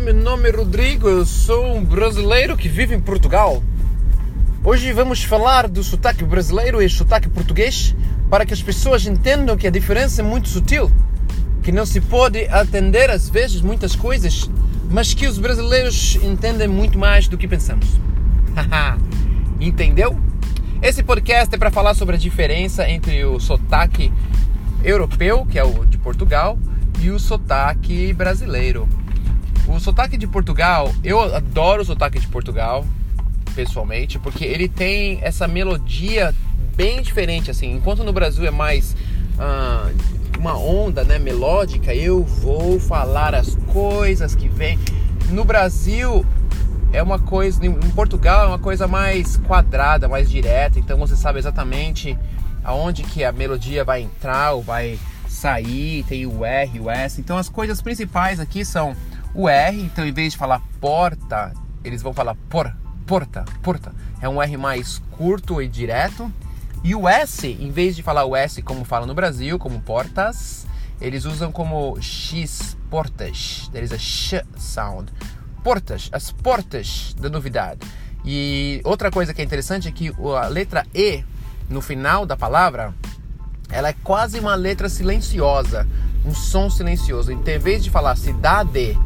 Meu nome é Rodrigo, eu sou um brasileiro que vive em Portugal. Hoje vamos falar do sotaque brasileiro e sotaque português para que as pessoas entendam que a diferença é muito sutil, que não se pode atender às vezes muitas coisas, mas que os brasileiros entendem muito mais do que pensamos. Entendeu? Esse podcast é para falar sobre a diferença entre o sotaque europeu, que é o de Portugal, e o sotaque brasileiro. O sotaque de Portugal, eu adoro o sotaque de Portugal, pessoalmente, porque ele tem essa melodia bem diferente, assim. Enquanto no Brasil é mais ah, uma onda, né, melódica, eu vou falar as coisas que vem. No Brasil é uma coisa, em Portugal é uma coisa mais quadrada, mais direta. Então você sabe exatamente aonde que a melodia vai entrar ou vai sair, tem o R, o S. Então as coisas principais aqui são o R, então em vez de falar porta, eles vão falar por, porta, porta. É um R mais curto e direto. E o S, em vez de falar o S como fala no Brasil, como portas, eles usam como X portas. There is a sh sound. Portas, as portas da novidade. E outra coisa que é interessante é que a letra E no final da palavra ela é quase uma letra silenciosa, um som silencioso. Então, em vez de falar cidade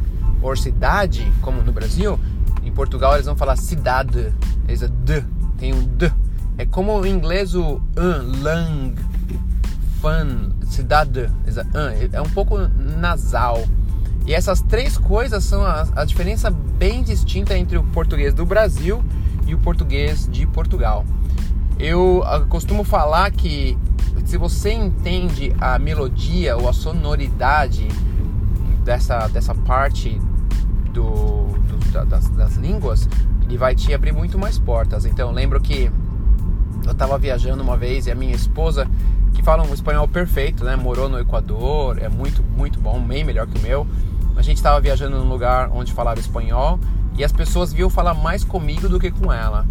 ou cidade, como no Brasil, em Portugal eles vão falar cidade. Eles é d, tem um d. É como em inglês o an, lang, fun, cidade. É um pouco nasal. E essas três coisas são a, a diferença bem distinta entre o português do Brasil e o português de Portugal. Eu ah, costumo falar que se você entende a melodia ou a sonoridade dessa, dessa parte do, do das, das, línguas, ele vai te abrir muito mais portas. Então, lembro que eu estava viajando uma vez e a minha esposa, que fala um espanhol perfeito, né, morou no Equador, é muito, muito bom, bem melhor que o meu. A gente estava viajando num lugar onde falava espanhol e as pessoas viam falar mais comigo do que com ela.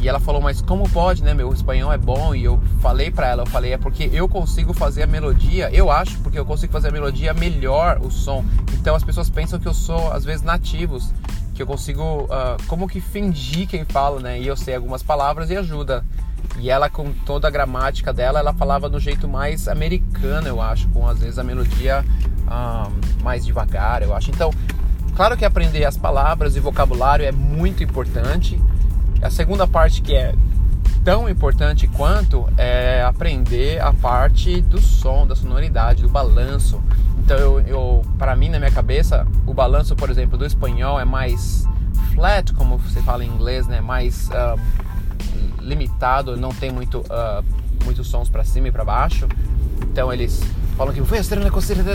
E ela falou, mas como pode, né? Meu espanhol é bom. E eu falei para ela, eu falei, é porque eu consigo fazer a melodia, eu acho, porque eu consigo fazer a melodia melhor o som. Então as pessoas pensam que eu sou, às vezes, nativos, que eu consigo, uh, como que fingir quem fala, né? E eu sei algumas palavras e ajuda. E ela, com toda a gramática dela, ela falava do jeito mais americano, eu acho, com às vezes a melodia uh, mais devagar, eu acho. Então, claro que aprender as palavras e vocabulário é muito importante a segunda parte que é tão importante quanto é aprender a parte do som, da sonoridade, do balanço. Então, eu, eu para mim, na minha cabeça, o balanço, por exemplo, do espanhol é mais flat, como você fala em inglês, né? Mais uh, limitado, não tem muito, uh, muitos sons para cima e para baixo. Então, eles falam que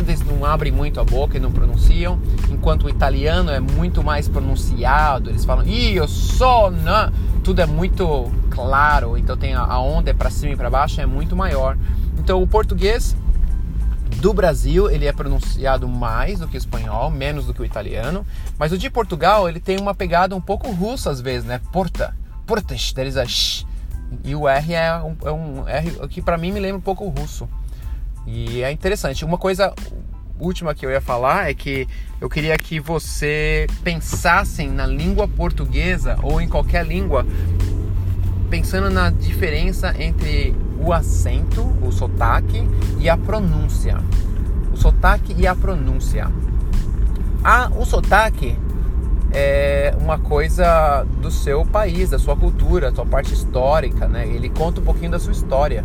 eles não abrem muito a boca e não pronunciam, enquanto o italiano é muito mais pronunciado, eles falam io sono, tudo é muito claro, então tem a onda é para cima e para baixo é muito maior. Então o português do Brasil ele é pronunciado mais do que o espanhol, menos do que o italiano, mas o de Portugal ele tem uma pegada um pouco russa às vezes, né? Porta, portas, there is a sh, e o R é um, é um R que para mim me lembra um pouco o russo. E é interessante. Uma coisa última que eu ia falar é que eu queria que você pensassem na língua portuguesa ou em qualquer língua, pensando na diferença entre o acento, o sotaque e a pronúncia. O sotaque e a pronúncia. Ah, o sotaque é uma coisa do seu país, da sua cultura, da sua parte histórica, né? Ele conta um pouquinho da sua história.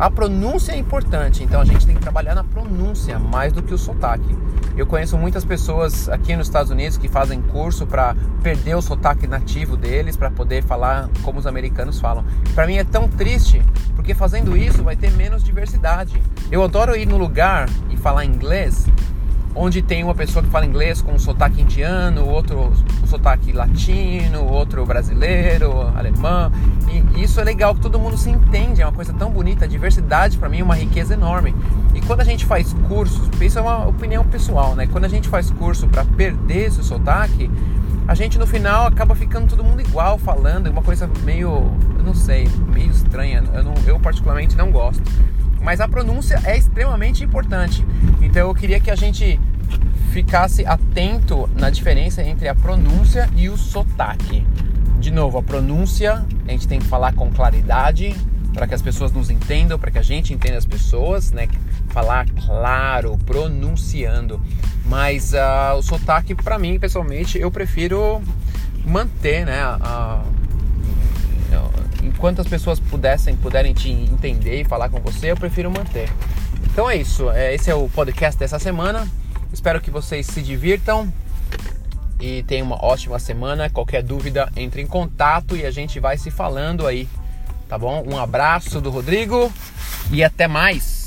A pronúncia é importante, então a gente tem que trabalhar na pronúncia mais do que o sotaque. Eu conheço muitas pessoas aqui nos Estados Unidos que fazem curso para perder o sotaque nativo deles, para poder falar como os americanos falam. Para mim é tão triste, porque fazendo isso vai ter menos diversidade. Eu adoro ir no lugar e falar inglês onde tem uma pessoa que fala inglês com um sotaque indiano, outro um sotaque latino, outro brasileiro, alemão. E isso é legal que todo mundo se entende, é uma coisa tão bonita. A diversidade para mim é uma riqueza enorme. E quando a gente faz cursos, isso é uma opinião pessoal, né? Quando a gente faz curso para perder esse sotaque, a gente no final acaba ficando todo mundo igual falando, uma coisa meio, eu não sei, meio estranha. Eu, não, eu particularmente não gosto mas a pronúncia é extremamente importante. Então eu queria que a gente ficasse atento na diferença entre a pronúncia e o sotaque. De novo, a pronúncia a gente tem que falar com claridade para que as pessoas nos entendam, para que a gente entenda as pessoas, né? Falar claro, pronunciando. Mas uh, o sotaque, para mim, pessoalmente, eu prefiro manter, né? A, enquanto as pessoas pudessem, puderem te entender e falar com você, eu prefiro manter. Então é isso. É, esse é o podcast dessa semana. Espero que vocês se divirtam e tenham uma ótima semana. Qualquer dúvida, entre em contato e a gente vai se falando aí, tá bom? Um abraço do Rodrigo e até mais!